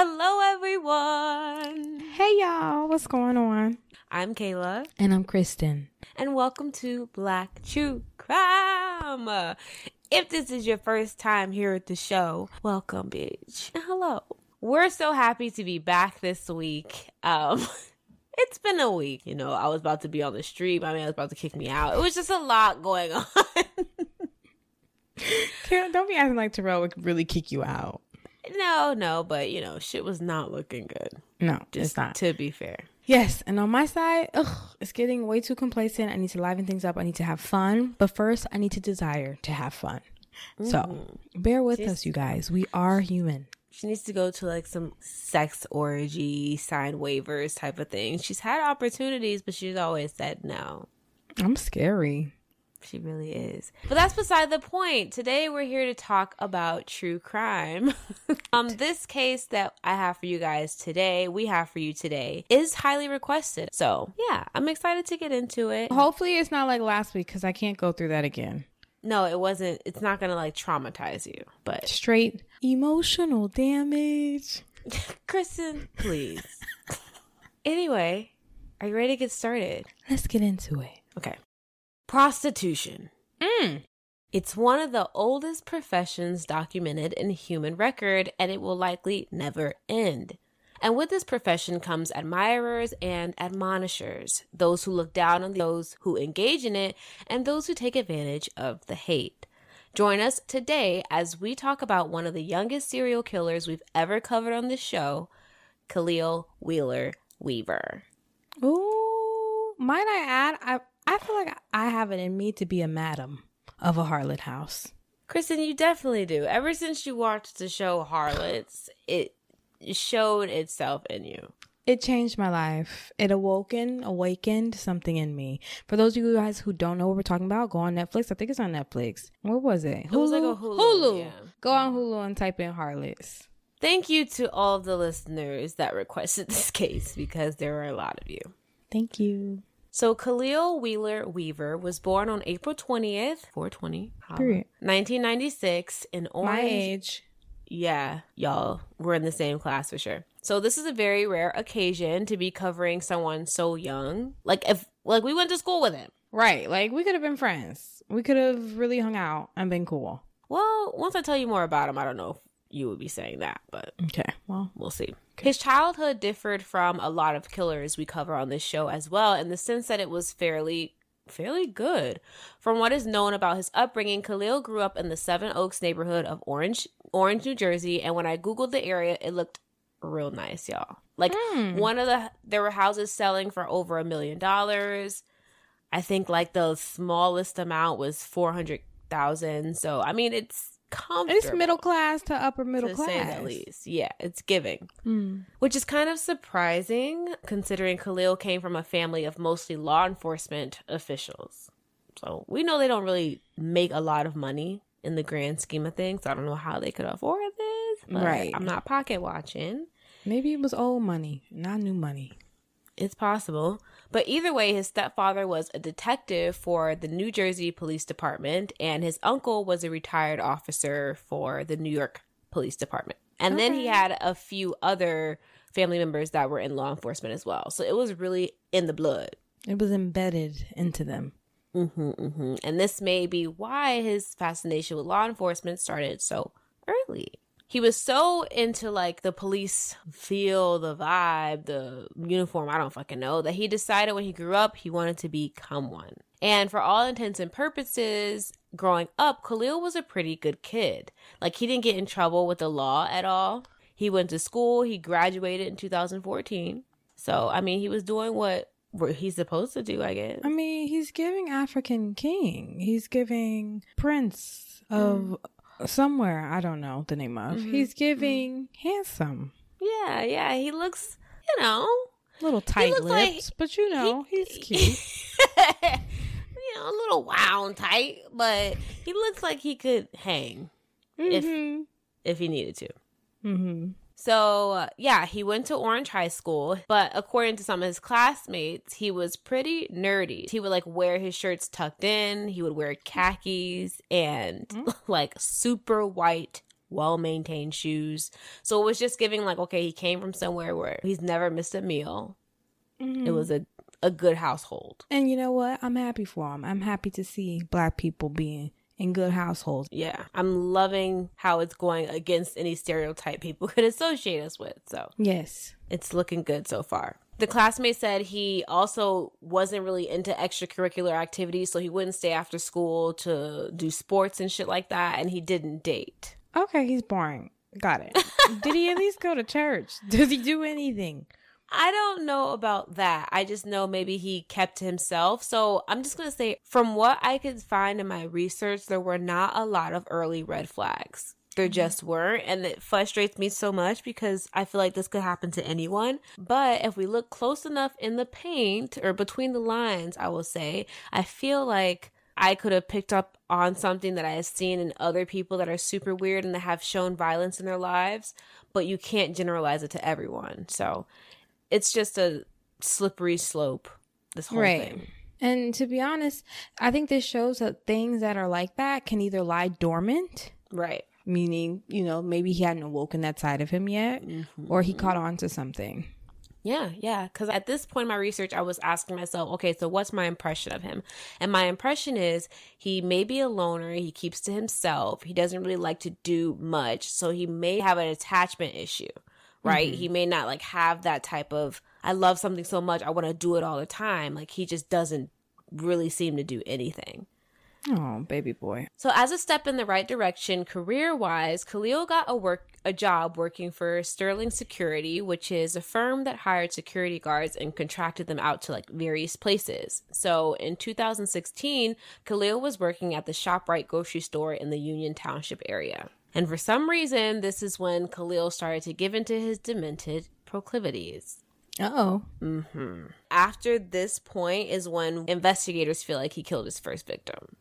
Hello, everyone. Hey y'all, what's going on? I'm Kayla, And I'm Kristen. and welcome to Black True Crime. If this is your first time here at the show, welcome, bitch. And Hello. We're so happy to be back this week. Um, it's been a week. You know, I was about to be on the street. My man was about to kick me out. It was just a lot going on. Karen, don't be acting like Terrell would really kick you out. No, no, but you know, shit was not looking good. No, Just not. to be fair. yes, and on my side, ugh, it's getting way too complacent. I need to liven things up. I need to have fun. But first, I need to desire to have fun. So mm-hmm. bear with us, you guys. We are human. She needs to go to like some sex orgy, sign waivers type of thing. She's had opportunities, but she's always said no. I'm scary. She really is. But that's beside the point. Today we're here to talk about true crime. um this case that I have for you guys today, we have for you today is highly requested. So, yeah, I'm excited to get into it. Hopefully, it's not like last week because I can't go through that again. No, it wasn't it's not going to like traumatize you. But Straight emotional damage. Kristen, please. anyway, are you ready to get started? Let's get into it. Okay. Prostitution. Mm. It's one of the oldest professions documented in human record, and it will likely never end. And with this profession comes admirers and admonishers, those who look down on those who engage in it, and those who take advantage of the hate. Join us today as we talk about one of the youngest serial killers we've ever covered on this show, Khalil Wheeler Weaver. Ooh, might I add? I I feel like I have it in me to be a madam of a harlot house. Kristen, you definitely do. Ever since you watched the show Harlots, it showed itself in you. It changed my life. It awoken, awakened something in me. For those of you guys who don't know what we're talking about, go on Netflix. I think it's on Netflix. What was it? Hulu. It was like a Hulu, yeah. Go on Hulu and type in harlots. Thank you to all of the listeners that requested this case because there were a lot of you. Thank you. So Khalil Wheeler Weaver was born on April 20th, 420, Period. 1996 in Orange. My age. Yeah, y'all, we're in the same class for sure. So this is a very rare occasion to be covering someone so young. Like if like we went to school with him. Right. Like we could have been friends. We could have really hung out and been cool. Well, once I tell you more about him, I don't know you would be saying that, but Okay. Well, we'll see. His childhood differed from a lot of killers we cover on this show as well, in the sense that it was fairly fairly good. From what is known about his upbringing, Khalil grew up in the Seven Oaks neighborhood of Orange, Orange, New Jersey, and when I googled the area, it looked real nice, y'all. Like hmm. one of the there were houses selling for over a million dollars. I think like the smallest amount was 400,000. So, I mean, it's comfortable it's middle class to upper middle to class. say the least. Yeah, it's giving. Hmm. Which is kind of surprising considering Khalil came from a family of mostly law enforcement officials. So we know they don't really make a lot of money in the grand scheme of things. I don't know how they could afford this. But Right. I'm not pocket watching. Maybe it was old money, not new money. It's possible. But either way, his stepfather was a detective for the New Jersey Police Department, and his uncle was a retired officer for the New York Police Department. And then he had a few other family members that were in law enforcement as well. So it was really in the blood. It was embedded into them. hmm hmm And this may be why his fascination with law enforcement started so early. He was so into like the police feel, the vibe, the uniform, I don't fucking know, that he decided when he grew up he wanted to become one. And for all intents and purposes, growing up, Khalil was a pretty good kid. Like he didn't get in trouble with the law at all. He went to school, he graduated in 2014. So, I mean, he was doing what what he's supposed to do, I guess. I mean, he's giving African king. He's giving prince of mm. Somewhere. I don't know the name of. Mm-hmm. He's mm-hmm. giving handsome. Yeah, yeah. He looks, you know, a Little tight looks like- but you know, he- he's cute. you know, a little wound tight, but he looks like he could hang if Mhm. if he needed to. Mm-hmm. So, uh, yeah, he went to Orange High School, but according to some of his classmates, he was pretty nerdy. He would like wear his shirts tucked in, he would wear khakis and like super white, well maintained shoes. So it was just giving like, okay, he came from somewhere where he's never missed a meal. It was a, a good household. And you know what? I'm happy for him. I'm happy to see black people being in good households. Yeah, I'm loving how it's going against any stereotype people could associate us with. So Yes. it's looking good so far. The classmate said he also wasn't really into extracurricular activities, so he wouldn't stay after school to do sports and shit like that, and he didn't date. Okay, he's boring. Got it. Did he at least go to church? Does he do anything? I don't know about that. I just know maybe he kept to himself. So I'm just going to say, from what I could find in my research, there were not a lot of early red flags. There mm-hmm. just weren't. And it frustrates me so much because I feel like this could happen to anyone. But if we look close enough in the paint or between the lines, I will say, I feel like I could have picked up on something that I have seen in other people that are super weird and that have shown violence in their lives, but you can't generalize it to everyone. So it's just a slippery slope, this whole thing. And to be honest, I think this shows that things that are like that can either lie dormant, Right. meaning, you know, maybe he hadn't awoken that side of him yet, mm-hmm. or he caught on to something. Yeah, yeah. Because at this point in my research, I was asking myself, okay, so what's my impression of him? And my impression is he may be a loner. He keeps to himself. He doesn't really like to do much. So he may have an attachment issue, right? Mm-hmm. He may not like have that type of, I love something so much, I want to do it all the time. Like he just doesn't really seem to do anything. Oh, baby boy. So, as a step in the right direction, career-wise, Khalil got a work a job working for Sterling Security, which is a firm that hired security guards and contracted them out to like various places. So, in 2016, Khalil was working at the Shoprite grocery store in the Union Township area. And for some reason, this is when Khalil started to give into his demented proclivities. Uh oh. hmm After this point is when investigators feel like he killed his first victim.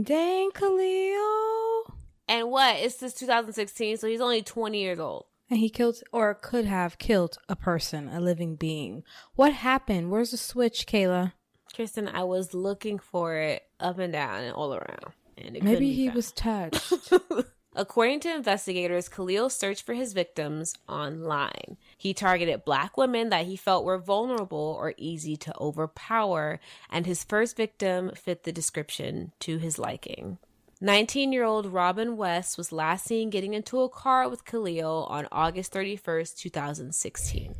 Dang, Khalil. And what? It's this 2016, so he's only 20 years old. And he killed or could have killed a person, a living being. What happened? Where's the switch, Kayla? Kristen, I was looking for it up and down and all around. And it Maybe he found. was touched. According to investigators, Khalil searched for his victims online. He targeted black women that he felt were vulnerable or easy to overpower, and his first victim fit the description to his liking. 19 year old Robin West was last seen getting into a car with Khalil on August 31st, 2016.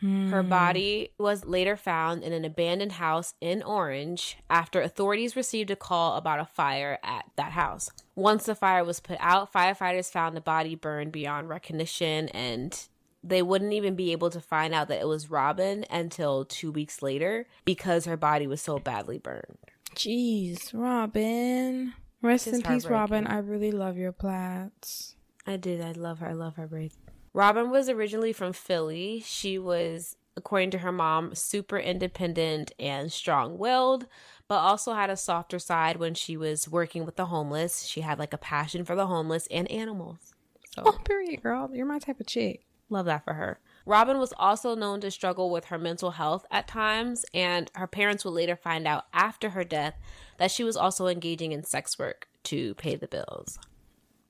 Her hmm. body was later found in an abandoned house in Orange after authorities received a call about a fire at that house. Once the fire was put out, firefighters found the body burned beyond recognition and they wouldn't even be able to find out that it was Robin until two weeks later because her body was so badly burned. Jeez, Robin. Rest in peace, Robin. I really love your plats. I did. I love her. I love her break. Robin was originally from Philly. She was, according to her mom, super independent and strong willed, but also had a softer side when she was working with the homeless. She had like a passion for the homeless and animals. So Oh, period, girl. You're my type of chick. love that for her. Robin was also known to struggle with her mental health at times, and her parents would later find out after her death that she was also engaging in sex work to pay the bills.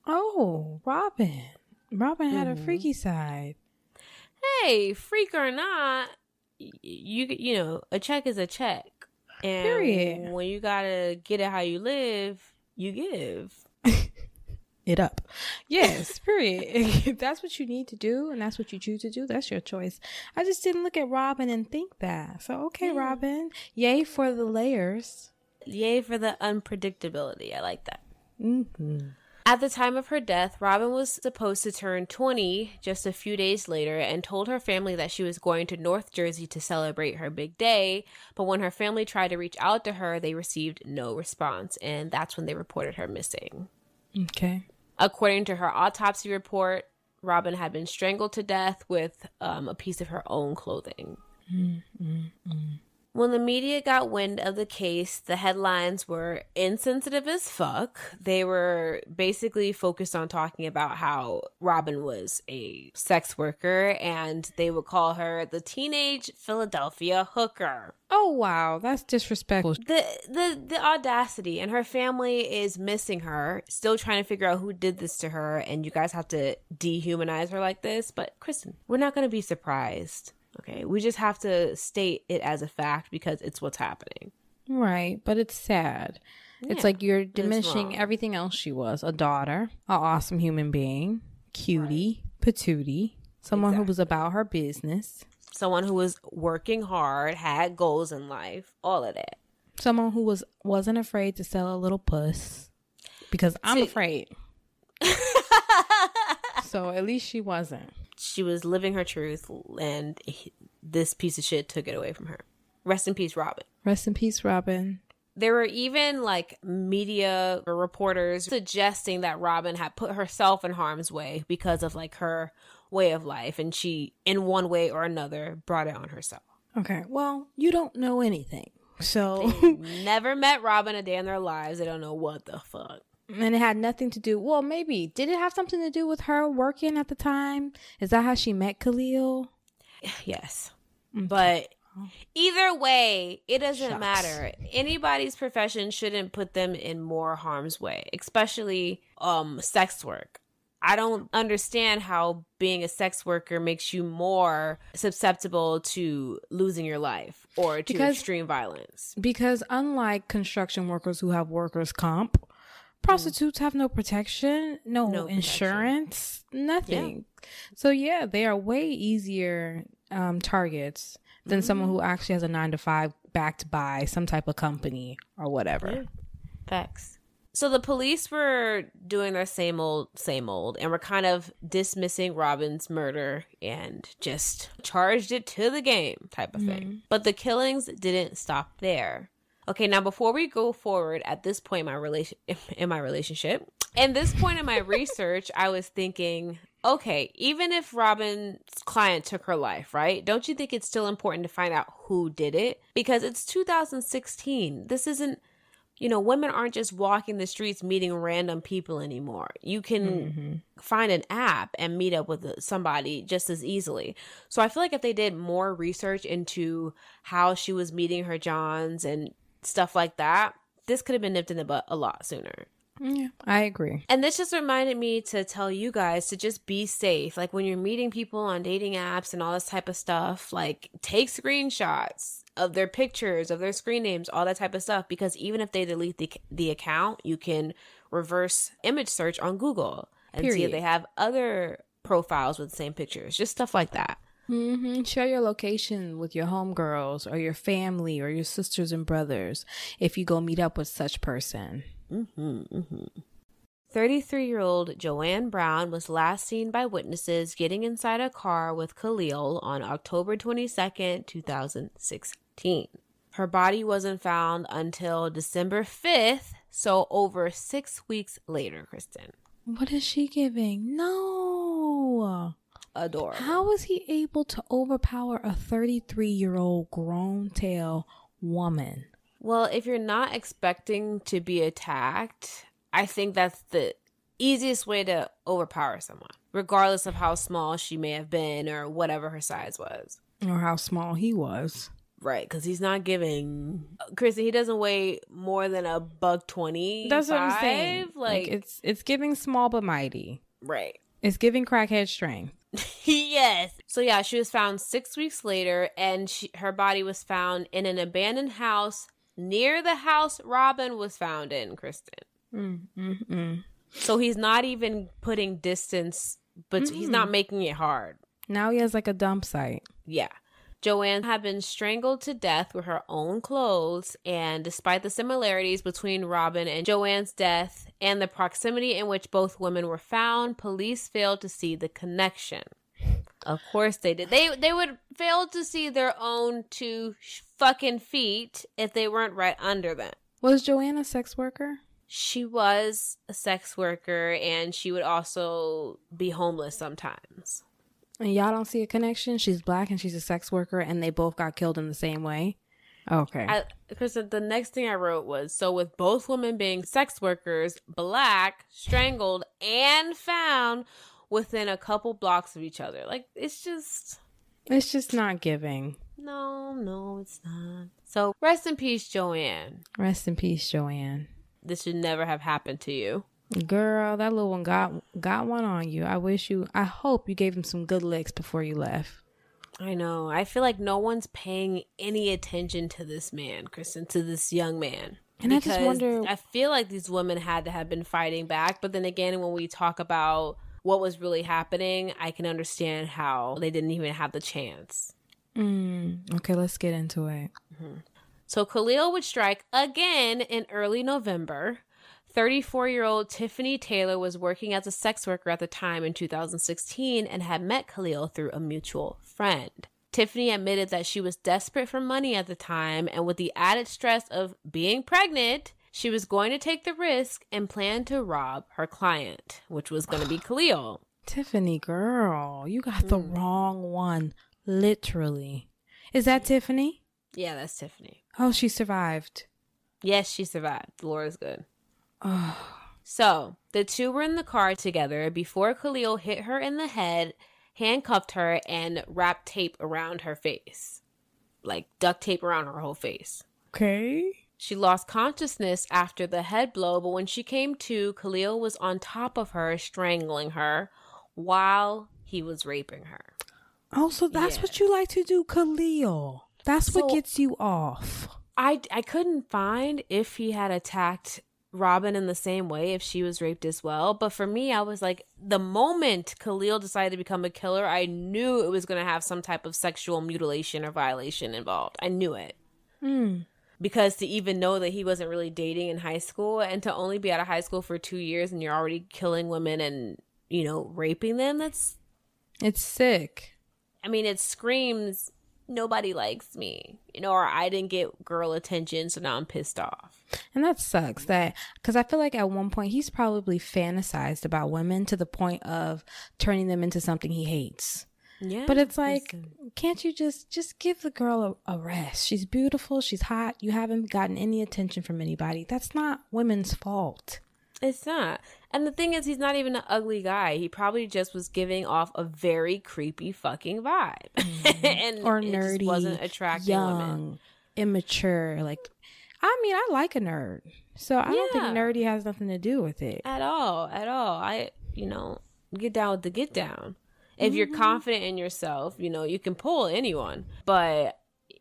Oh, Robin. Robin had Mm-hmm. a freaky side. hey, freak or not, you you know, a check is a check. And Period. when you gotta get it how you live, you give. It up. Yes, period. if that's what you need to do and that's what you choose to do, that's your choice. I just didn't look at Robin and think that. So, okay, Robin. Yay for the layers. Yay for the unpredictability. I like that. Mm-hmm. At the time of her death, Robin was supposed to turn 20 just a few days later and told her family that she was going to North Jersey to celebrate her big day. But when her family tried to reach out to her, they received no response, and that's when they reported her missing. Okay. According to her autopsy report, Robin had been strangled to death with um, a piece of her own clothing. Mm, mm, mm. When the media got wind of the case, the headlines were insensitive as fuck. They were basically focused on talking about how Robin was a sex worker and they would call her the teenage Philadelphia hooker. Oh wow, that's disrespectful. The the the audacity and her family is missing her, still trying to figure out who did this to her and you guys have to dehumanize her like this, but Kristen, we're not going to be surprised. Okay? We just have to state it as a fact because it's what's happening. Right, but it's sad. It's like you're diminishing everything else she was. A daughter, an awesome human being, cutie, patootie, someone who was about her business, Someone who was working hard, had goals in life, all of that. someone who was wasn't afraid to sell a little puss. Because I'm afraid. so at least she wasn't. She was living her truth and this piece of shit took it away from her. Rest in peace, Robin. Rest in peace, Robin. There were even like media reporters suggesting that Robin had put herself in harm's way because of like her way of life and she in one way or another brought it on herself. Okay, well, you don't know anything. So Never met Robin a day in their lives. They don't know what the fuck. And it had nothing to do well maybe did it have something to do with her working at the time is that how she met khalil Yes. But either way, it doesn't Shucks. matter. Anybody's profession shouldn't put them in more harm's way, especially um sex work. I don't understand how being a sex worker makes you more susceptible to losing your life or to Because- extreme violence. because unlike construction workers who have workers comp Mm. prostitutes have no protection no, No protection. insurance nothing so yeah they are way easier um, targets than mm-hmm. someone who actually has a nine to five backed by some type of company or whatever Facts. So the police were doing their same old, same old, and were kind of dismissing Robin's murder and just charged it to the game type of thing. Mm. But the killings didn't stop there. Okay, now before we go forward at this point in my relation in my relationship, and this point in my research, I was thinking, okay, even if Robin's client took her life, right? Don't you think it's still important to find out who did it? Because it's 2016. This isn't you know, women aren't just walking the streets meeting random people anymore. You can mm-hmm. find an app and meet up with somebody just as easily. So I feel like if they did more research into how she was meeting her Johns and stuff like that, this could have been nipped in the butt a lot sooner. yeah i agree And this just reminded me to tell you guys to just be safe. Like when you're meeting people on dating apps and all this type of stuff, like take screenshots of their pictures, of their screen names, all that type of stuff. Because even if they delete the, the account, you can reverse image search on Google and see if they have other profiles with the same pictures, just stuff like that. Hmm Share your location with your homegirls or your family or your sisters and brothers if you go meet up with such person. 33 year old Joanne Brown was last seen by witnesses getting inside a car with Khalil on October 22nd, 2016. Her body wasn't found until December 5th, so over six weeks later, Kristen. What is she giving? No. Adorable. How was he able to overpower a 33 year old grown tail woman? Well, if you're not expecting to be attacked, I think that's the easiest way to overpower someone, regardless of how small she may have been or whatever her size was. Or how small he was. Right, because he's not giving Chrissy. He doesn't weigh more than a buck twenty. That's what I'm saying. Like, it's it's giving small but mighty. right. It's giving crackhead strength. yes. So yeah, she was found six weeks later, and she, her body was found in an abandoned house near the house Robin was found in. Kristen. Mm, mm, mm. So he's not even putting distance, but he's not making it hard. Now he has like a dump site. Yeah. Joanne had been strangled to death with her own clothes, and despite the similarities between Robin and Joanne's death and the proximity in which both women were found, police failed to see the connection. Of course they did. They they would fail to see their own two sh- fucking feet if they weren't right under them. Was Joanne a sex worker? She was a sex worker and she would also be homeless sometimes. And y'all don't see a connection? She's black and she's a sex worker and they both got killed in the same way? Okay. I, Kristen, the next thing I wrote was so with both women being sex workers, black, strangled, and found within a couple blocks of each other. Like it's just it's just not giving. no, no, it's not. So rest in peace, Joanne. Rest in peace, Joanne. This should never have happened to you. Girl, that little one got got one on you. I wish you I hope you gave him some good licks before you left. I know. I feel like no one's paying any attention to this man, Kristen, to this young man. And I just wonder- I feel like these women had to have been fighting back. But then again, when we talk about what was really happening, I can understand how they didn't even have the chance. Mm, okay, let's get into it. So Khalil would strike again in early November. 34 year old Tiffany Taylor was working as a sex worker at the time in 2016 and had met Khalil through a mutual friend. Tiffany admitted that she was desperate for money at the time, and with the added stress of being pregnant, she was going to take the risk and plan to rob her client, which was going to be Khalil. Tiffany, girl, you got the mm-hmm. wrong one. Literally. Is that Tiffany? Yeah, that's Tiffany. Oh, she survived. Yes, she survived. Laura's good. So the two were in the car together before Khalil hit her in the head, handcuffed her, and wrapped tape around her face. Like duct tape around her whole face. Okay. She lost consciousness after the head blow, but when she came to, Khalil was on top of her, strangling her while he was raping her. Oh, so that's Yeah. what you like to do, Khalil. That's what gets you off. I, I couldn't find if he had attacked Robin in the same way if she was raped as well. But for me, I was like, the moment Khalil decided to become a killer, I knew it was going to have some type of sexual mutilation or violation involved. I knew it. Hmm. Because to even know that he wasn't really dating in high school and to only be out of high school for two years and you're already killing women and, you know, raping them, that's, It's sick. I mean, it screams, nobody likes me, you know, or I didn't get girl attention, so now I'm pissed off. And that sucks that because I feel like at one point he's probably fantasized about women to the point of turning them into something he hates. Yeah. But it's like, listen. can't you just just give the girl a, a rest? She's beautiful. She's hot. You haven't gotten any attention from anybody. That's not women's fault. It's not. And the thing is, he's not even an ugly guy. He probably just was giving off a very creepy fucking vibe. Mm-hmm. and or nerdy, wasn't attracting young, women. immature. Like, I mean, I like a nerd, so I don't think nerdy has nothing to do with it. At all. At all. I, you know, get down with the get down. If you're mm-hmm. confident in yourself, you know, you can pull anyone. But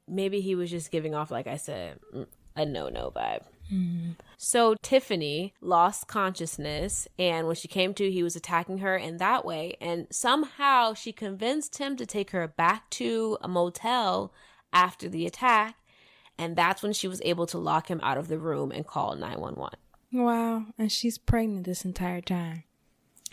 maybe he was just giving off, like I said, mm, a no no vibe. Mm-hmm. So Tiffany lost consciousness, and when she came to, he was attacking her in that way. And somehow she convinced him to take her back to a motel after the attack. And that's when she was able to lock him out of the room and call 911. Wow, and she's pregnant this entire time.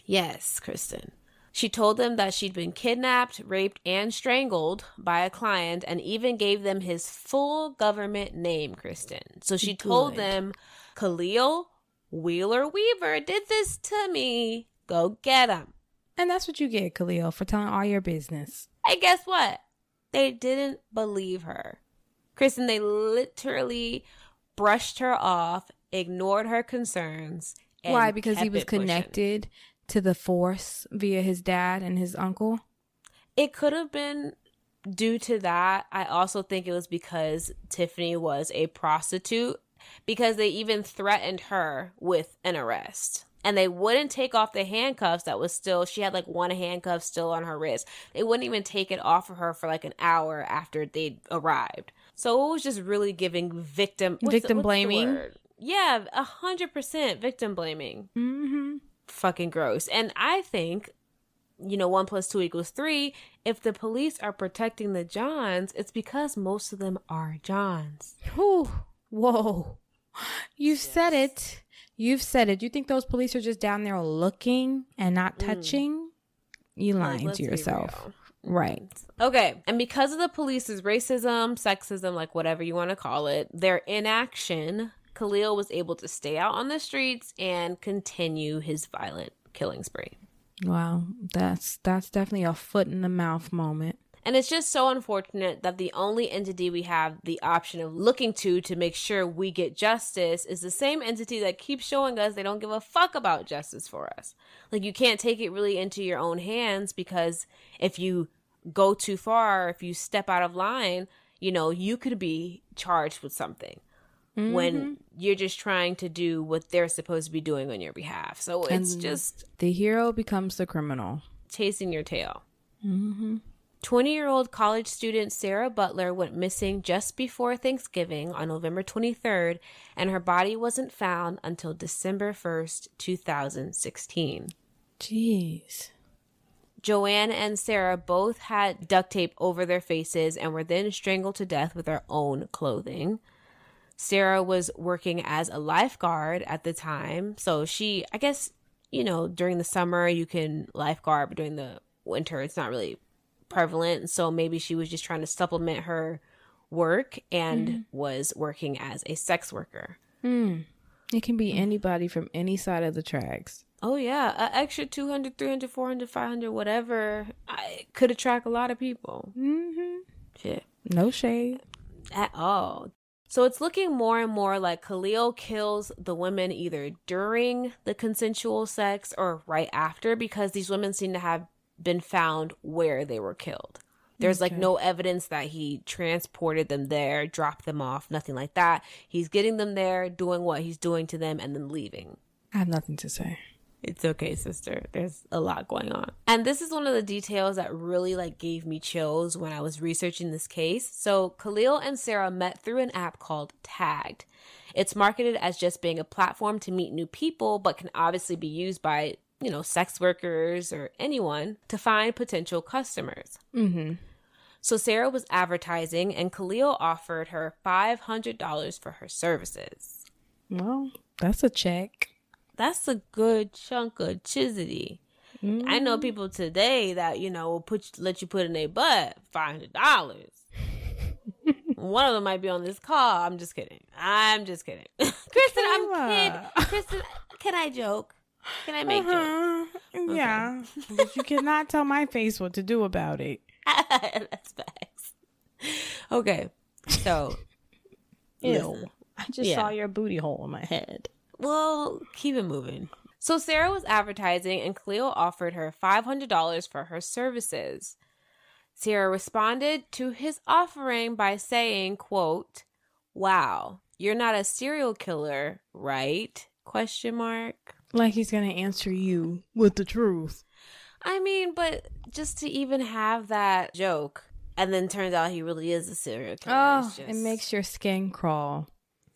Yes, Kristen. She told them that she'd been kidnapped, raped, and strangled by a client and even gave them his full government name, Kristen. So she told them, Khalil Wheeler Weaver did this to me. Go get him. And that's what you get, Khalil, for telling all your business. And guess what? They didn't believe her. Kristen, they literally brushed her off, ignored her concerns. Why? Because he was it pushing. connected to the force via his dad and his uncle. It could have been due to that. I also think it was because Tiffany was a prostitute because they even threatened her with an arrest. And they wouldn't take off the handcuffs that was still she had like one handcuff still on her wrist. They wouldn't even take it off of her for like an hour after they arrived. So it was just really giving victim Victim the blaming? Yeah, a hundred percent victim blaming Mm-hmm. fucking gross. And I think you know, one plus two equals three. If the police are protecting the Johns, it's because most of them are Johns. Whew. Whoa. You've said it. You've said it. You think those police are just down there looking and not touching? You lying Mm. to yourself. Right. Okay. And because of the police's racism, sexism, like whatever you want to call it, their inaction, Khalil was able to stay out on the streets and continue his violent killing spree. Wow. That's that's definitely a foot in the mouth moment. And it's just so unfortunate that the only entity we have the option of looking to to make sure we get justice is the same entity that keeps showing us they don't give a fuck about justice for us. Like, you can't take it really into your own hands because if you go too far, if you step out of line, you know, you could be charged with something when mm-hmm. you're just trying to do what they're supposed to be doing on your behalf. So it's And- just The hero becomes the criminal. chasing your tail. Mm-hmm. 20 year old college student Sarah Butler went missing just before Thanksgiving on November 23rd, and her body wasn't found until December 1st, 2016. Jeez. Joanne and Sarah both had duct tape over their faces and were then strangled to death with their own clothing. Sarah was working as a lifeguard at the time. So she, I guess, you know, during the summer you can lifeguard, but during the winter it's not really prevalent. So maybe she was just trying to supplement her work and was working as a sex worker. It can be anybody from any side of the tracks. Oh yeah, an extra 200, 300, 400, 500, whatever. I could attract a lot of people. Mm-hmm. Shit. No shade. at all. So it's looking more and more like Khalil kills the women either during the consensual sex or right after because these women seem to have been found where they were killed. There's like no evidence that he transported them there, dropped them off, nothing like that. He's getting them there, doing what he's doing to them, and then leaving. I have nothing to say. It's okay, sister. There's a lot going on. And this is one of the details that really like gave me chills when I was researching this case. So, Khalil and Sarah met through an app called Tagged. It's marketed as just being a platform to meet new people, but can obviously be used by, you know, sex workers or anyone to find potential customers. Mm-hmm. So, Sarah was advertising and Khalil offered her $500 for her services. Well, that's a check. that's a good chunk of chizity. I know people today that you know will put let you put in a butt five hundred dollars. One of them might be on this call. I'm just kidding. I'm just kidding, Kristen. I'm kidding. Kristen, can I joke? Can I make Uh-huh. Yeah. but you cannot tell my face what to do about it. That's facts. Okay, so listen. I just Yeah. saw your booty hole in my head. Well, keep it moving. So Sarah was advertising and Khalil offered her $500 for her services. Sarah responded to his offering by saying, quote, "Wow, you're not a serial killer, right?" question mark. Like he's gonna answer you with the truth. I mean, but just to even have that joke and then turns out he really is a serial killer. Oh, is it makes your skin crawl.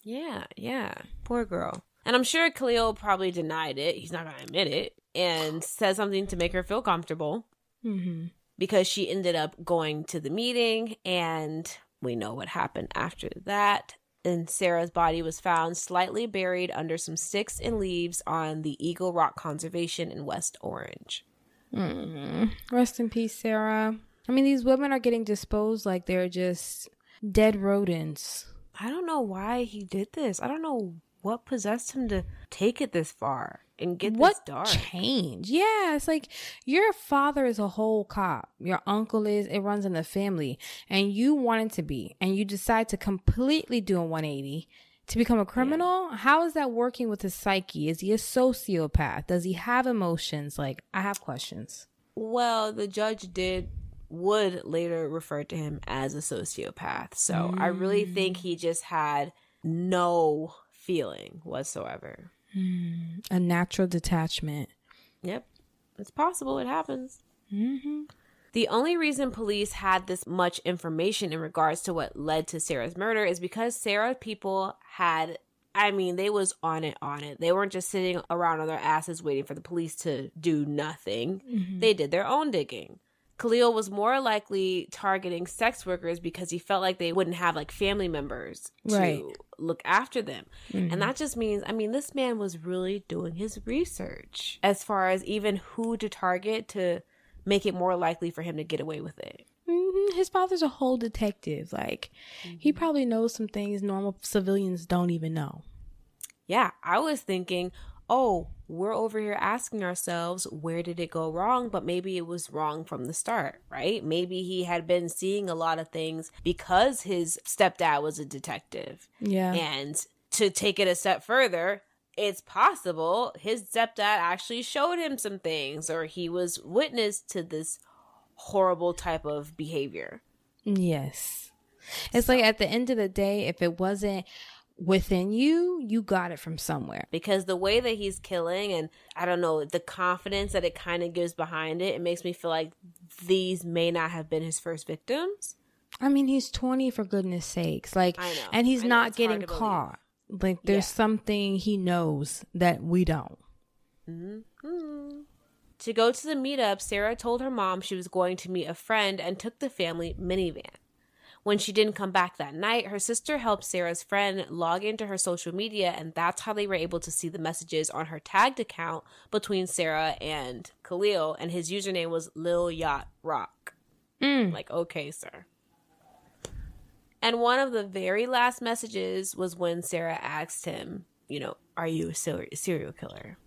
Yeah, yeah. Poor girl. And I'm sure Khalil probably denied it. He's not going to admit it. And said something to make her feel comfortable Mm-hmm. because she ended up going to the meeting. And we know what happened after that. And Sarah's body was found slightly buried under some sticks and leaves on the Eagle Rock Conservation in West Orange. Mm. Rest in peace, Sarah. I mean, these women are getting disposed like they're just dead rodents. I don't know why he did this. I don't know what possessed him to take it this far and get what this dark. change? Yeah, it's like your father is a whole cop. Your uncle is. It runs in the family, and you wanted to be, and you decide to completely do a 180 to become a criminal. How is that working with his psyche? Is he a sociopath? Does he have emotions? Like, I have questions. Well, the judge did would later refer to him as a sociopath. So I really think mm. he just had no feeling whatsoever. A natural detachment. Yep. It's possible it happens. Mm-hmm. The only reason police had this much information in regards to what led to Sarah's murder is because Sarah people had I mean, they was on it, on it. They weren't just sitting around on their asses waiting for the police to do nothing. Mm-hmm. They did their own digging. Khalil was more likely targeting sex workers because he felt like they wouldn't have like family members to Right. look after them. Mhm. And that just means, I mean, this man was really doing his research as far as even who to target to make it more likely for him to get away with it. Mhm. His father's a whole detective. Like, he probably knows some things normal civilians don't even know. Yeah, I was thinking, oh, we're over here asking ourselves, where did it go wrong? But maybe it was wrong from the start, right? Maybe he had been seeing a lot of things because his stepdad was a detective. Yeah. And to take it a step further, it's possible his stepdad actually showed him some things or he was witness to this horrible type of behavior. Yes. It's like at the end of the day, if it wasn't within you, you got it from somewhere. because the way that he's killing and I don't know the confidence that it kind of gives behind it, it makes me feel like these may not have been his first victims. I mean, he's 20 for goodness sakes. Like, know. and he's know, not getting to believe. caught. Like, there's Yeah. something he knows that we don't. Mhm. To go to the meetup, Sarah told her mom she was going to meet a friend and took the family minivan. When she didn't come back that night, her sister helped Sarah's friend log into her social media, and that's how they were able to see the messages on her tagged account between Sarah and Khalil, and his username was Lil Yacht Rock. Mm. Like, okay, sir. And one of the very last messages was when Sarah asked him, you know, are you a ser- serial killer?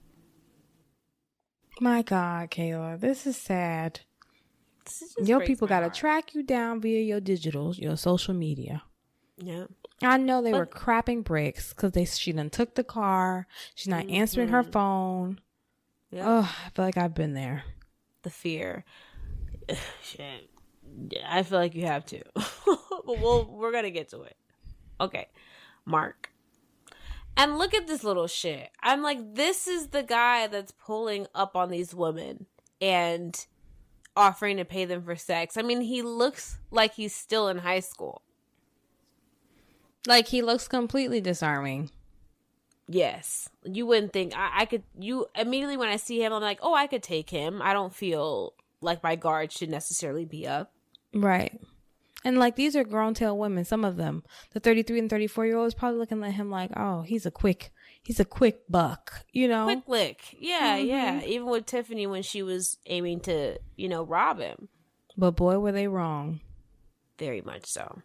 My God, Kayla, this is sad. This is just Your people got to heart. track you down via your digitals, your social media. Yeah. I know they were crapping bricks because they she done took the car. She's not mm-hmm. answering her phone. Yeah. Oh, I feel like I've been there. The fear. Shit. I feel like you have to. but we'll we're gonna get to it. Okay. Mark. And look at this little shit. I'm like, this is the guy that's pulling up on these women and offering to pay them for sex. I mean, he looks like he's still in high school. Like he looks completely disarming. Yes. You wouldn't think I, I could you immediately when I see him, I'm like, oh I could take him. I don't feel like my guard should necessarily be up. Right. And like these are grown tail women, some of them. The 33 and 34 year olds probably looking at him like, oh, he's a quick, he's a quick buck, you know? Quick lick. Yeah, mm-hmm. yeah. Even with Tiffany when she was aiming to, you know, rob him. But boy, were they wrong. Very much so.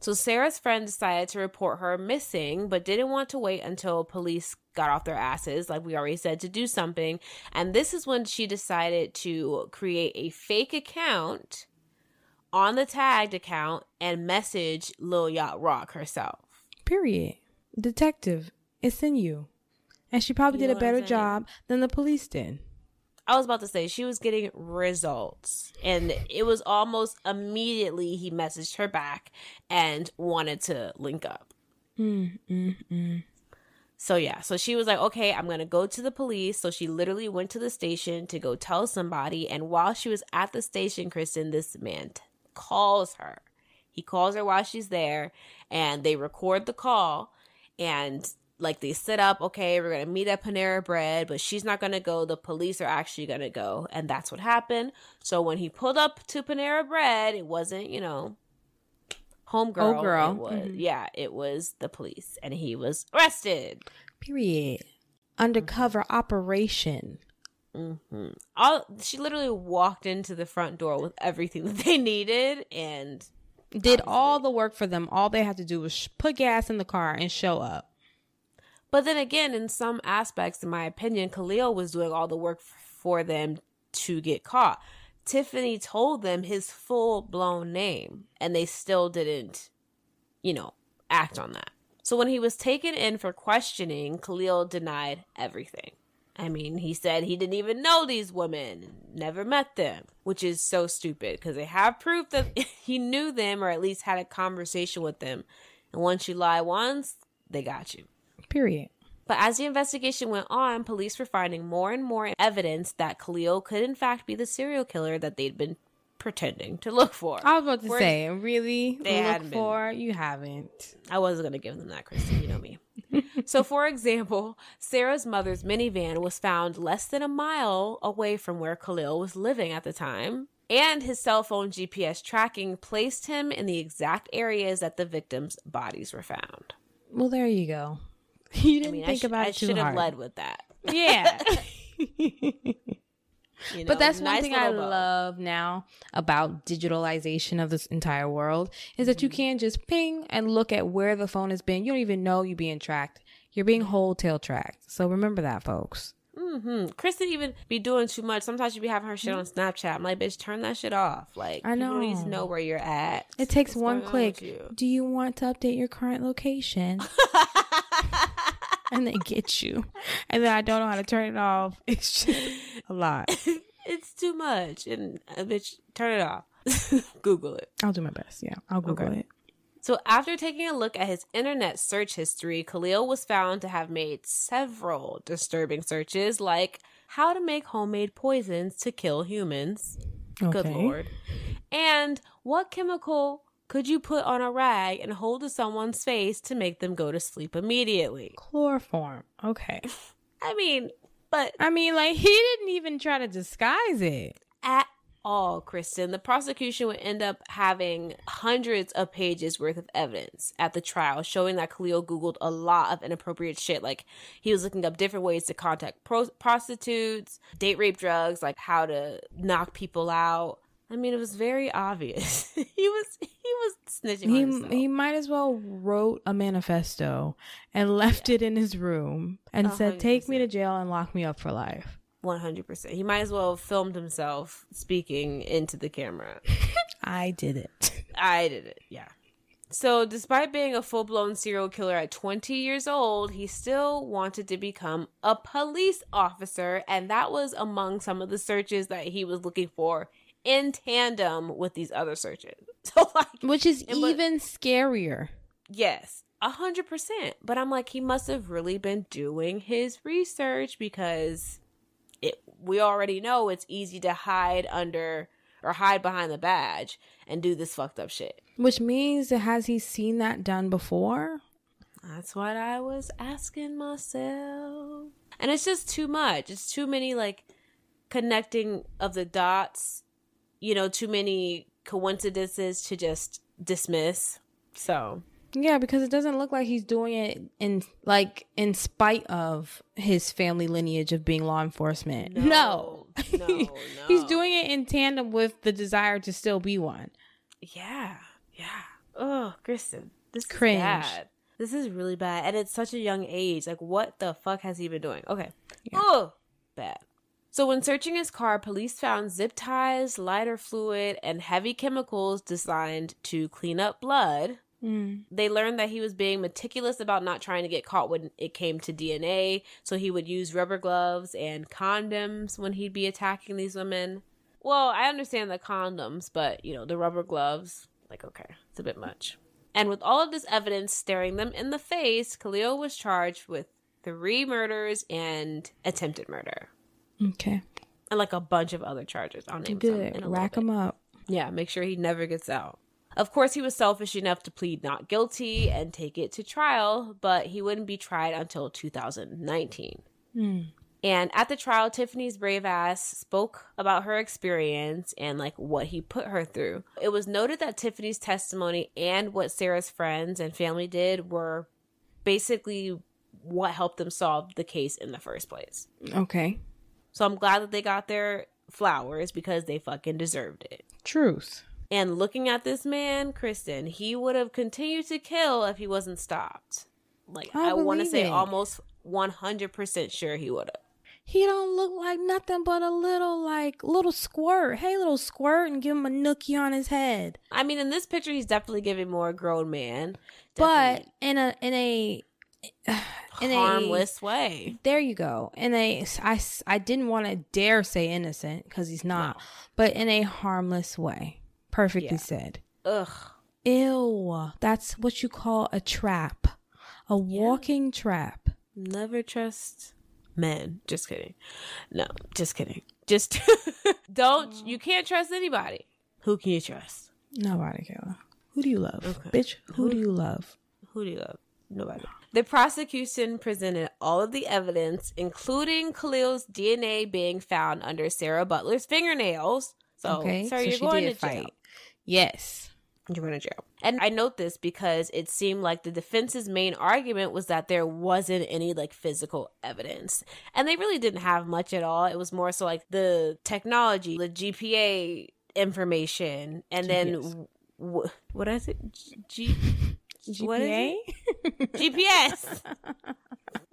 So Sarah's friend decided to report her missing, but didn't want to wait until police got off their asses, like we already said, to do something. And this is when she decided to create a fake account on the tagged account and message Lil Yacht Rock herself. Period. Detective, it's in you. And she probably You did a better job than the police did. I was about to say she was getting results, and it was almost immediately he messaged her back and wanted to link up. Mm, mm, mm. So yeah, so she was like, "Okay, I'm going to go to the police." So she literally went to the station to go tell somebody, and while she was at the station, Kristen, this man t- calls her. He calls her while she's there, and they record the call and like they set up, okay, we're gonna meet at Panera Bread, but she's not gonna go. The police are actually gonna go, and that's what happened. So when he pulled up to Panera Bread, it wasn't, you know, homegirl. Oh, girl. It was, Mhm. Yeah, it was the police, and he was arrested. Period. Undercover Mm-hmm. operation. hmm All she literally walked into the front door with everything that they needed, and Did all the work for them. All they had to do was sh- put gas in the car and show up. But then again, in some aspects, in my opinion, Khalil was doing all the work for them to get caught. Tiffany told them his full blown name, and they still didn't, you know, act on that. So when he was taken in for questioning, Khalil denied everything. I mean, he said he didn't even know these women, never met them, which is so stupid because they have proof that he knew them or at least had a conversation with them. And once you lie once, they got you. Period. But as the investigation went on, police were finding more and more evidence that Khalil could, in fact, be the serial killer that they'd been pretending to look for. I was about to say, really? They look hadn't been. for? You haven't. I wasn't going to give them that, Kristen. You know me. so, for example, Sarah's mother's minivan was found less than a mile away from where Khalil was living at the time. And his cell phone GPS tracking placed him in the exact areas that the victims' bodies were found. Well, there you go. You didn't I mean, I, think sh- about I it too should have led with that. Yeah. You know, but that's one thing I bow. love now about digitalization of this entire world is that you Mm-hmm. can just ping and look at where the phone has been. You don't even know you're being tracked. You're being whole tail tracked. So remember that, folks. Mm-hmm. Chris didn't even be doing too much. Sometimes you be having her shit on Snapchat. I'm like, bitch, turn that shit off. Like, I people need to know. know where you're at. It takes What's one click. you? Do you want to update your current location? And they get you. And then I don't know how to turn it off. It's just a lot. it's too much, and uh, bitch, turn it off. Google it. I'll do my best. Yeah, I'll Google Okay. it. So, after taking a look at his internet search history, Khalil was found to have made several disturbing searches, like how to make homemade poisons to kill humans. Good lord. And what chemical could you put on a rag and hold to someone's face to make them go to sleep immediately? Chloroform. Okay. I mean, but I mean, like, he didn't even try to disguise it. at all, Kristen, the prosecution would end up having hundreds of pages worth of evidence at the trial showing that Khalil Googled a lot of inappropriate shit. Like, he was looking up different ways to contact pro- prostitutes, date rape drugs, like how to knock people out. I mean, it was very obvious. he was he was snitching himself. He he might as well wrote a manifesto and left it in his room and A said, "Take me to jail and lock me up for life." One hundred percent. He might as well have filmed himself speaking into the camera. I did it. I did it. Yeah. So, despite being a full blown serial killer at 20 years old, he still wanted to become a police officer, and that was among some of the searches that he was looking for in tandem with these other searches. So, like, Which is but- even scarier. yes, a hundred percent. But I'm like, he must have really been doing his research because it. We already know it's easy to hide under or hide behind the badge and do this fucked up shit. Which means has he seen that done before? That's what I was asking myself. And it's just too much. It's too many like connecting of the dots, you know, too many coincidences to just dismiss. So, Yeah, because it doesn't look like he's doing it in like in spite of his family lineage of being law enforcement. No, no, he's no. doing it in tandem with the desire to still be one. yeah, yeah. Oh, Kristen, this Cringe. is bad. This is really bad. And it's such a young age. Like, what the fuck has he been doing? Okay. Oh, bad. So, when searching his car, police found zip ties, lighter fluid, and heavy chemicals designed to clean up blood. Mm. They learned that he was being meticulous about not trying to get caught when it came to DNA. So, he would use rubber gloves and condoms when he'd be attacking these women. Well, I understand the condoms, but, you know, the rubber gloves, like, okay, it's a bit much. And with all of this evidence staring them in the face, Khalil was charged with three murders and attempted murder Okay. and like a bunch of other charges. I'll name some Good. a Rack bit. him up. Yeah, make sure he never gets out. Of course, he was selfish enough to plead not guilty and take it to trial, but he wouldn't be tried until 2019. Hmm. And at the trial, Tiffany's brave ass spoke about her experience and like what he put her through. It was noted that Tiffany's testimony and what Sarah's friends and family did were basically what helped them solve the case in the first place. Okay. So I'm glad that they got their flowers because they fucking deserved it. Truth. And looking at this man, Kristen, he would have continued to kill if he wasn't stopped. Like I I, want to say it. almost 100% sure he would have. He don't look like nothing but a little like little squirt. Hey, little squirt, and give him a nookie on his head. I mean, in this picture, he's definitely giving more a grown man, But in a in a in a harmless way. there you go. In a I I didn't want to dare say innocent because he's not, but in a harmless way. Perfectly Yeah. said. Ugh. Ew, that's what you call a trap, a walking trap. Never trust men. Just kidding. No, just kidding. Just don't. You can't trust anybody. Who can you trust? Nobody, Kayla. Who do you love, Okay. bitch? Who do you love? Who do you love? Nobody. The prosecution presented all of the evidence, including Khalil's DNA being found under Sarah Butler's fingernails. So, okay, so you're going to jail. Yes. You're going to jail. And I note this because it seemed like the defense's main argument was that there wasn't any like physical evidence. And they really didn't have much at all. It was more so like the technology, the GPA information, and then w- what is it? G- GPA? GPS.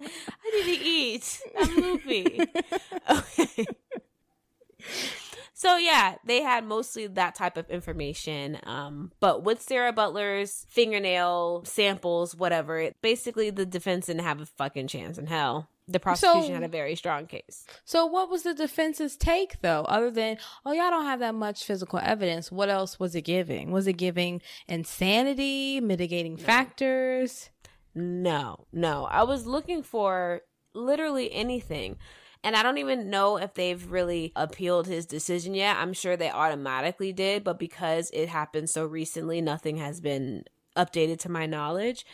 I need to eat. I'm loopy. Okay. So yeah, they had mostly that type of information. Um, but with Sarah Butler's fingernail samples, whatever, it, basically the defense didn't have a fucking chance in hell. The prosecution So- had a very strong case. So what was the defense's take though, other than oh y'all don't have that much physical evidence? What else was it giving? Was it giving insanity, mitigating factors? No, no. I was looking for literally anything. And I don't even know if they've really appealed his decision yet. I'm sure they automatically did, but because it happened so recently, nothing has been updated to my knowledge.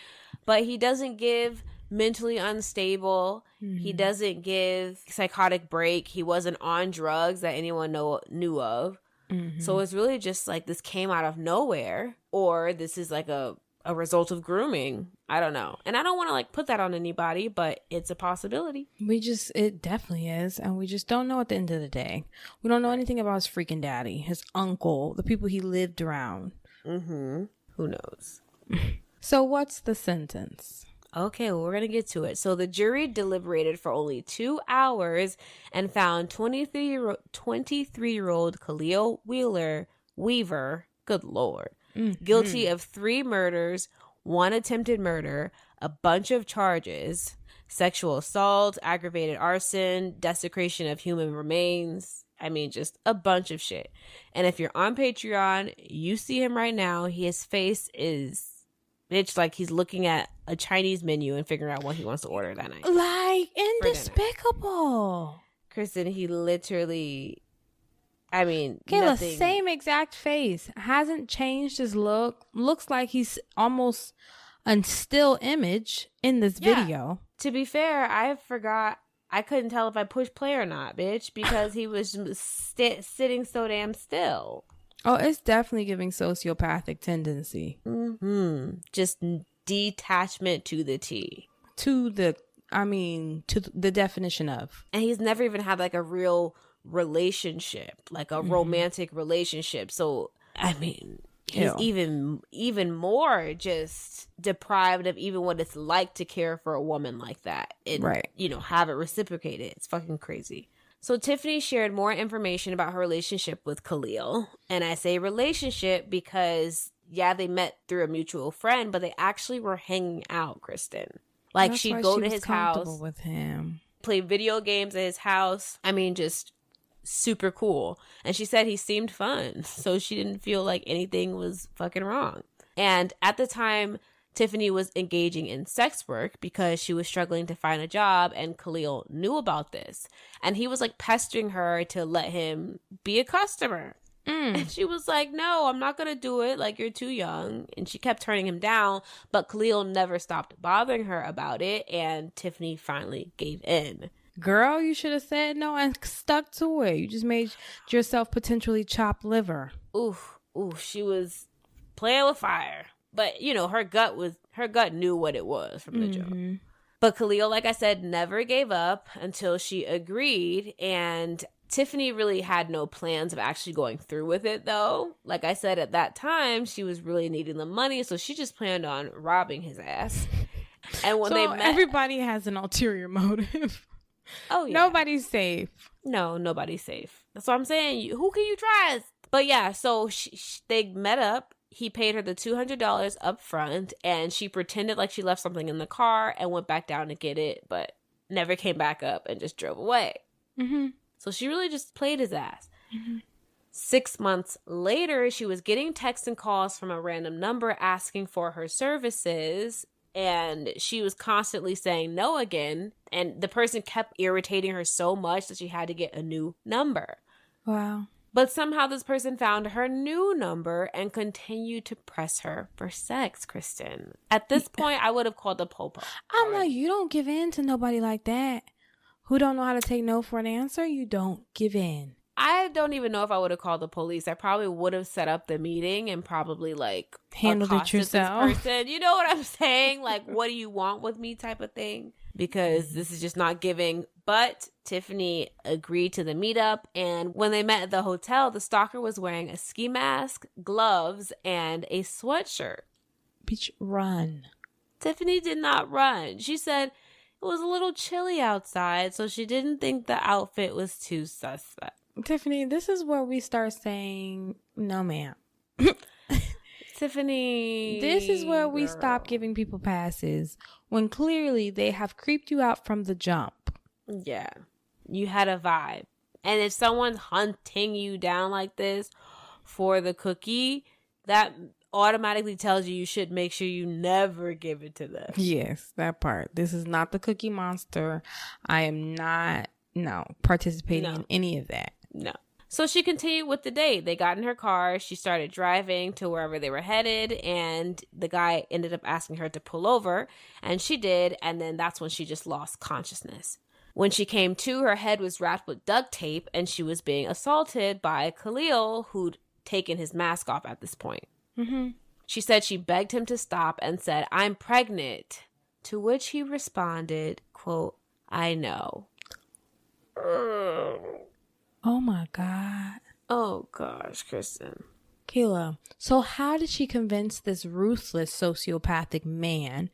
But he doesn't give mentally unstable. He doesn't give psychotic break. He wasn't on drugs that anyone know knew of. So it's really just like this came out of nowhere, or this is like a a result of grooming. I don't know, and I don't want to like put that on anybody, but it's a possibility. We just it definitely is, and we just don't know at the end of the day. We don't know anything about his freaking daddy, his uncle, the people he lived around. Mm-hmm. Who knows? So what's the sentence? Okay, well, we're going to get to it. So the jury deliberated for only two hours and found 23 year, 23 year old Khalil Wheeler Weaver, good lord, mm-hmm. guilty of three murders, one attempted murder, a bunch of charges sexual assault, aggravated arson, desecration of human remains. I mean, just a bunch of shit. And if you're on Patreon, you see him right now. His face is bitch like he's looking at a Chinese menu and figuring out what he wants to order that night. Like indespicable. Kristen, he literally, I mean, Kayla, nothing. same exact face. Hasn't changed his look. Looks like he's almost a still image in this Yeah. video. To be fair, I forgot. I couldn't tell if I pushed play or not, bitch, because he was st- sitting so damn still. Oh, it's definitely giving sociopathic tendency Hmm. Just detachment to the T. to the, I mean, to the definition of. and he's never even had like a real relationship like a romantic relationship so i mean he's Ew. even even more just deprived of even what it's like to care for a woman like that and Right. you know have it reciprocated it's fucking crazy so tiffany shared more information about her relationship with khalil and i say relationship because yeah they met through a mutual friend but they actually were hanging out kristen like That's she'd go she to his house with him. play video games at his house. I mean, just super cool. And she said he seemed fun. So she didn't feel like anything was fucking wrong. And at the time, Tiffany was engaging in sex work because she was struggling to find a job, and Khalil knew about this. And he was like pestering her to let him be a customer. Mm. And she was like, No, I'm not going to do it. Like, you're too young. And she kept turning him down, but Khalil never stopped bothering her about it. And Tiffany finally gave in. Girl, you should have said no and stuck to it. You just made yourself potentially chopped liver. Oof, oof, she was playing with fire. But, you know, her gut was, her gut knew what it was from the jump. Mm-hmm. But Khalil, like I said, never gave up until she agreed. And Tiffany really had no plans of actually going through with it, though. Like I said, at that time, she was really needing the money. So she just planned on robbing his ass. And when so they met, everybody has an ulterior motive. oh, yeah. Nobody's safe. No, nobody's safe. That's what I'm saying. Who can you trust? But yeah, so she, sh they met up. He paid her the two hundred dollars up front, and she pretended like she left something in the car and went back down to get it, but never came back up and just drove away. Mm-hmm. So she really just played his ass. Six months later, she was getting texts and calls from a random number asking for her services. And she was constantly saying no again. And the person kept irritating her so much that she had to get a new number. Wow. But somehow this person found her new number and continued to press her for sex, Kristen. At this point, I would have called the popo. I'm like, you don't give in to nobody like that. Who don't know how to take no for an answer? You don't give in. I don't even know if I would have called the police. I probably would have set up the meeting and probably like Handled it yourself. person. You know what I'm saying? Like, what do you want with me, type of thing. Because this is just not giving. But Tiffany agreed to the meetup, and when they met at the hotel, the stalker was wearing a ski mask, gloves, and a sweatshirt. Bitch, run. Tiffany did not run. She said it was a little chilly outside, so she didn't think the outfit was too suspect. Tiffany, this is where we start saying, no, ma'am. Tiffany. This is where we girl. stop giving people passes when clearly they have creeped you out from the jump. Yeah. You had a vibe. And if someone's hunting you down like this for the cookie, that automatically tells you you should make sure you never give it to them. Yes, that part. This is not the cookie monster. I am not, no, participating No. in any of that. No. So she continued with the date. They got in her car. She started driving to wherever they were headed, and the guy ended up asking her to pull over, and she did. And then that's when she just lost consciousness. When she came to, her head was wrapped with duct tape, and she was being assaulted by Khalil, who'd taken his mask off at this point. Mm-hmm. She said she begged him to stop and said, I'm pregnant. To which he responded, quote, I know. Oh my God. Oh gosh, Kristen. Kayla, so how did she convince this ruthless sociopathic man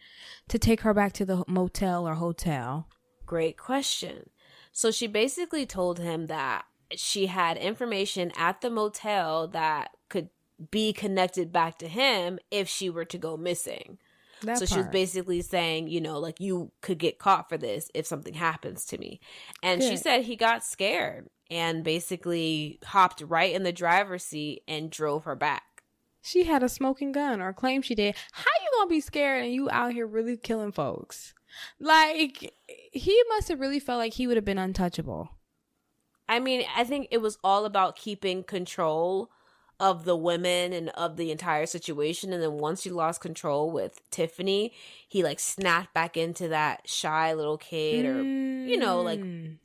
to take her back to the motel or hotel? Great question. So she basically told him that she had information at the motel that could be connected back to him if she were to go missing. That so she was basically saying, you know, like you could get caught for this if something happens to me. And she said he got scared and basically hopped right in the driver's seat and drove her back. She had a smoking gun or claimed she did. How you gonna be scared and you out here really killing folks? Like he must have really felt like he would have been untouchable. I mean, I think it was all about keeping control of the women and of the entire situation. And then once he lost control with Tiffany, he like snapped back into that shy little kid or, you know, like Mm.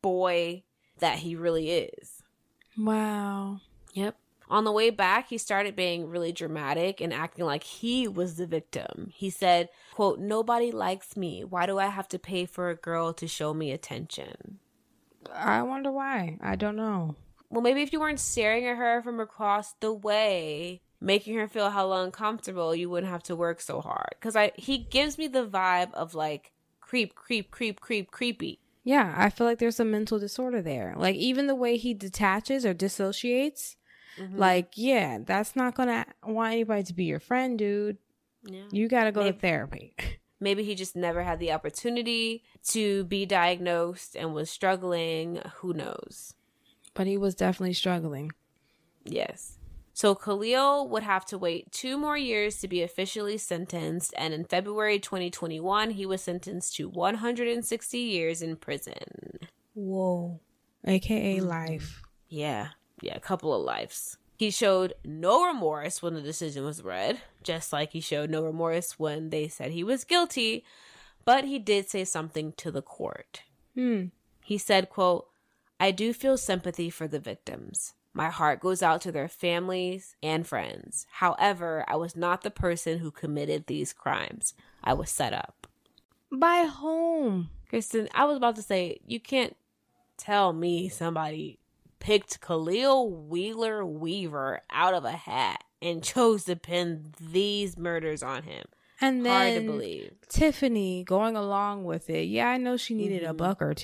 boy that he really is. Wow. Yep. On the way back, he started being really dramatic and acting like he was the victim. He said, quote, nobody likes me. Why do I have to pay for a girl to show me attention? I wonder why. I don't know. Well, maybe if you weren't staring at her from across the way, making her feel hella uncomfortable, you wouldn't have to work so hard. Because I, he gives me the vibe of like creep, creep, creep, creep, creepy. Yeah, I feel like there's a mental disorder there. Like even the way he detaches or dissociates, Mm-hmm. like yeah, that's not gonna want anybody to be your friend, dude. Yeah. You gotta go Maybe- to therapy. Maybe he just never had the opportunity to be diagnosed and was struggling. Who knows? but he was definitely struggling. Yes. So Khalil would have to wait two more years to be officially sentenced, and in February 2021, he was sentenced to 160 years in prison. Whoa. AKA Mm-hmm. life. Yeah, yeah, a couple of lives. He showed no remorse when the decision was read, just like he showed no remorse when they said he was guilty, but he did say something to the court. Hmm. He said, quote, I do feel sympathy for the victims. My heart goes out to their families and friends. However, I was not the person who committed these crimes. I was set up. By whom? Kristen, I was about to say, you can't tell me somebody picked Khalil Wheeler Weaver out of a hat and chose to pin these murders on him. And Hard to then believe. Tiffany going along with it. Yeah, I know she needed a Mm-hmm. buck or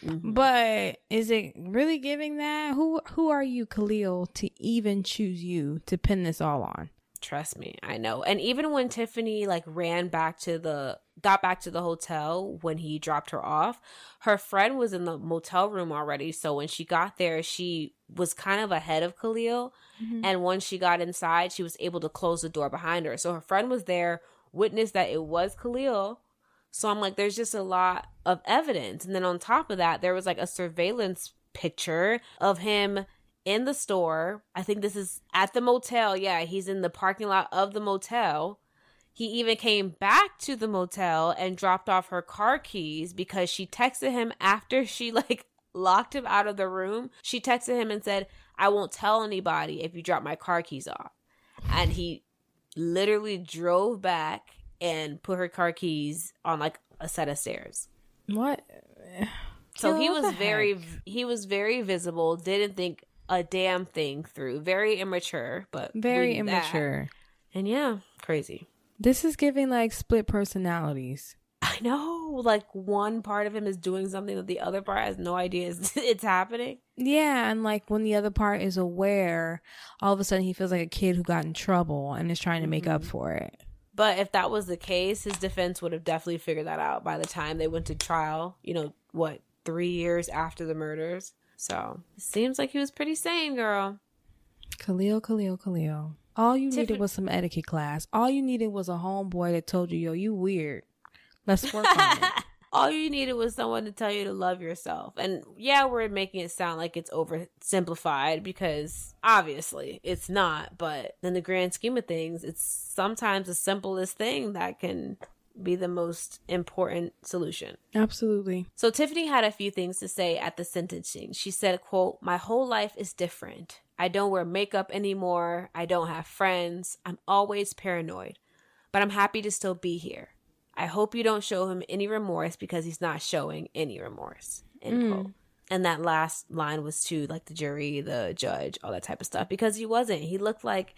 2 But is it really giving that? Who who are you, Khalil, to even choose you to pin this all on? Trust me, I know. And even when Tiffany like ran back to the got back to the hotel when he dropped her off, her friend was in the motel room already. So when she got there, she was kind of ahead of Khalil. Mm-hmm. And once she got inside, she was able to close the door behind her. So her friend was there, witnessed that it was Khalil. So I'm like, there's just a lot of evidence. And then on top of that, there was like a surveillance picture of him in the store. I think this is at the motel. Yeah, he's in the parking lot of the motel. He even came back to the motel and dropped off her car keys because she texted him after she like locked him out of the room. She texted him and said, I won't tell anybody if you drop my car keys off. And he literally drove back and put her car keys on like a set of stairs. What? So he was very heck? he was very visible, didn't think a damn thing through. Very immature, but very knew that. immature. And yeah, crazy. This is giving like split personalities. I know, like one part of him is doing something that the other part has no idea is it's happening. Yeah, and like when the other part is aware, all of a sudden he feels like a kid who got in trouble and is trying to make up mm-hmm. for it. But if that was the case, his defense would have definitely figured that out by the time they went to trial. You know what? Three years after the murders. So it seems like he was pretty sane, girl. Khalil, Khalil, Khalil. All you needed was some etiquette class. All you needed was a homeboy that told you, yo, you weird. Let's work on it. All you needed was someone to tell you to love yourself. And yeah, we're making it sound like it's oversimplified because obviously it's not. But in the grand scheme of things, it's sometimes the simplest thing that can be the most important solution. Absolutely. So Tiffany had a few things to say at the sentencing. She said, quote, My whole life is different. I don't wear makeup anymore. I don't have friends. I'm always paranoid. But I'm happy to still be here. I hope you don't show him any remorse because he's not showing any remorse. End mm. quote. And that last line was to like the jury, the judge, all that type of stuff. Because he wasn't. He looked like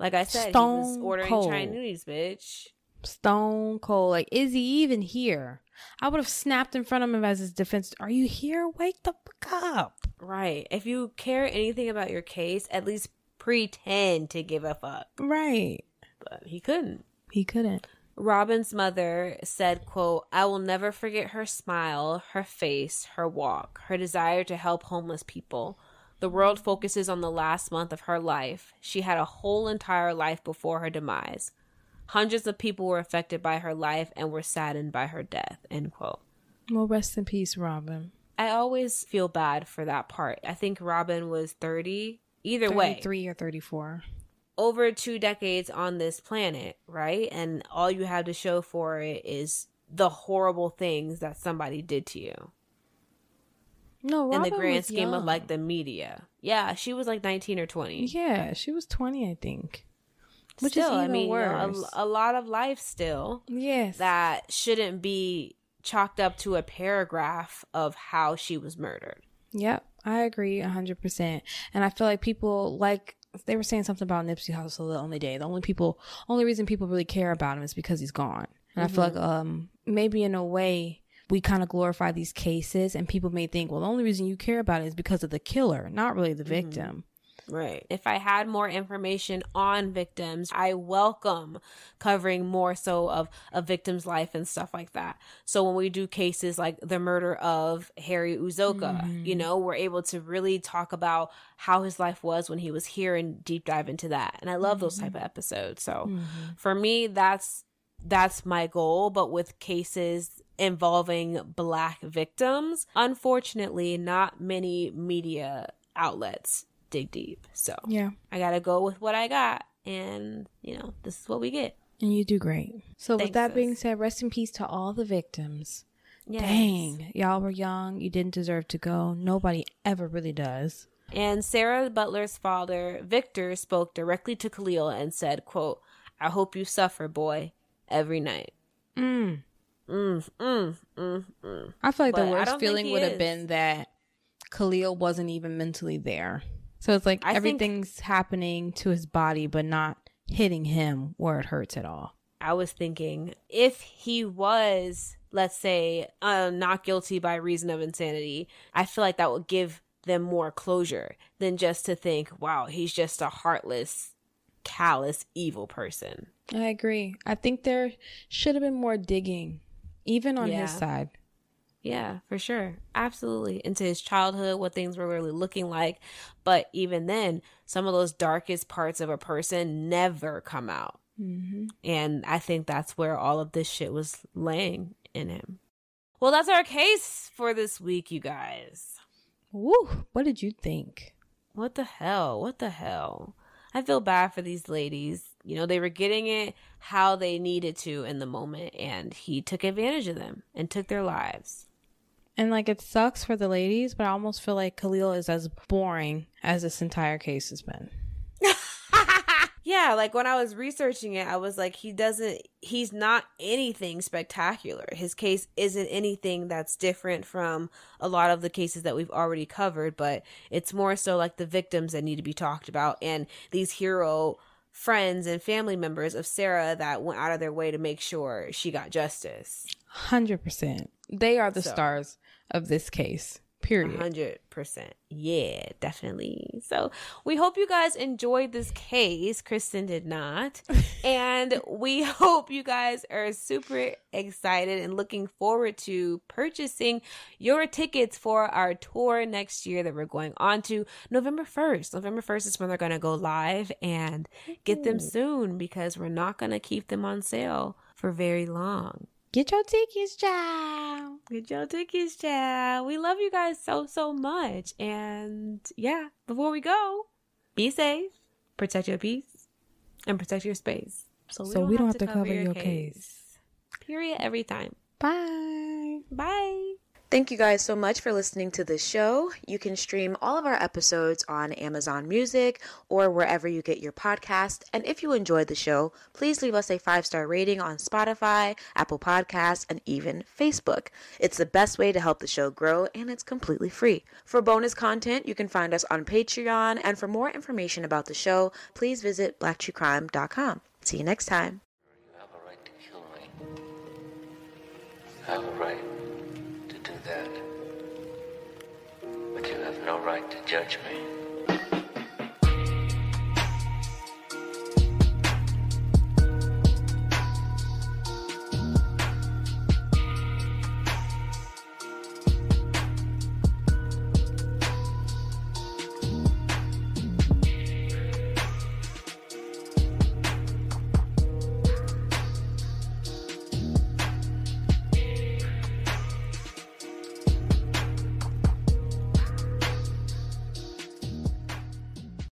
like I said, he was Stone ordering cold. Chinese, bitch. Stone cold. Like, is he even here? I would have snapped in front of him as his defense. Are you here? Wake the fuck up. Right. If you care anything about your case, at least pretend to give a fuck. Right. But he couldn't. He couldn't. Robin's mother said, quote, I will never forget her smile, her face, her walk, her desire to help homeless people. The world focuses on the last month of her life. She had a whole entire life before her demise. Hundreds of people were affected by her life and were saddened by her death. End quote. Well, rest in peace, Robin. I always feel bad for that part. I think Robin was 30. Either way, 33 or 34. Over two decades on this planet, right? And all you have to show for it is the horrible things that somebody did to you No, Robin in the grand scheme of like the media. Yeah, she was like 19 or 20. Yeah, she was 20, I think. Which is still, I even mean, you know, worse. a, a lot of life still yes. that shouldn't be chalked up to a paragraph of how she was murdered. Yep, I agree 100%. And I feel like people like they were saying something about Nipsey Hussle the only day. The only people only reason people really care about him is because he's gone. And I feel like um maybe in a way we kind of glorify these cases and people may think, well, the only reason you care about it is because of the killer, not really the victim. Right. If I had more information on victims, I welcome covering more so of a victim's life and stuff like that. So when we do cases like the murder of Harry Uzoka, mm-hmm. you know, we're able to really talk about how his life was when he was here and deep dive into that. And I love those type mm-hmm. of episodes. So mm-hmm. for me, that's that's my goal. But with cases involving black victims, unfortunately, not many media outlets dig deep. So Yeah. I gotta go with what I got, and you know, this is what we get. And you do great. So with Thanks, that being said, rest in peace to all the victims. Yes. Dang, y'all were young. You didn't deserve to go. Nobody ever really does. And Sarah Butler's father, Victor, spoke directly to Khalil and said, quote, I hope you suffer, boy, every night. Mm. Mm, mm, mm, mm. I feel like But the worst feeling would have been that Khalil wasn't even mentally there. So it's like I think- everything's happening to his body, but not hitting him where it hurts at all. I was thinking if he was, let's say, uh, not guilty by reason of insanity, I feel like that would give them more closure than just to think, wow, he's just a heartless, callous, evil person. I agree. I think there should have been more digging, even on Yeah. his side. Yeah, for sure. Absolutely. Into his childhood, what things were really looking like. But even then, some of those darkest parts of a person never come out. Mm-hmm. And I think that's where all of this shit was laying in him. Well, that's our case for this week, you guys. Woo! What did you think? what the hell? What the hell? I feel bad for these ladies. You know, they were getting it how they needed to in the moment, and he took advantage of them and took their lives. And like it sucks for the ladies, but I almost feel like Khalil is as boring as this entire case has been. yeah, like when I was researching it, I was like, he doesn't, he's not anything spectacular. His case isn't anything that's different from a lot of the cases that we've already covered, but it's more so like the victims that need to be talked about and these hero friends and family members of Sarah that went out of their way to make sure she got justice. 100%. They are the So- stars of this case. Period. hundred percent. Yeah, definitely. So we hope you guys enjoyed this case. Kristen did not. and we hope you guys are super excited and looking forward to purchasing your tickets for our tour next year that we're going on to November 1st. November 1st is when they're going to go live and get them soon because we're not going to keep them on sale for very long. Get your tickets, child. Get your tickets, child. We love you guys so, so much. And yeah, before we go, be safe, protect your peace, and protect your space. So we don't have to cover your case. Period. Every time. Bye. Bye. Thank you guys so much for listening to this show. You can stream all of our episodes on Amazon Music or wherever you get your podcast. And if you enjoyed the show, please leave us a five star rating on Spotify, Apple Podcasts, and even Facebook. It's the best way to help the show grow, and it's completely free. For bonus content, you can find us on Patreon. And for more information about the show, please visit blacktruecrime.com. See you next time. You have a right to kill me. I have a right no right to judge me.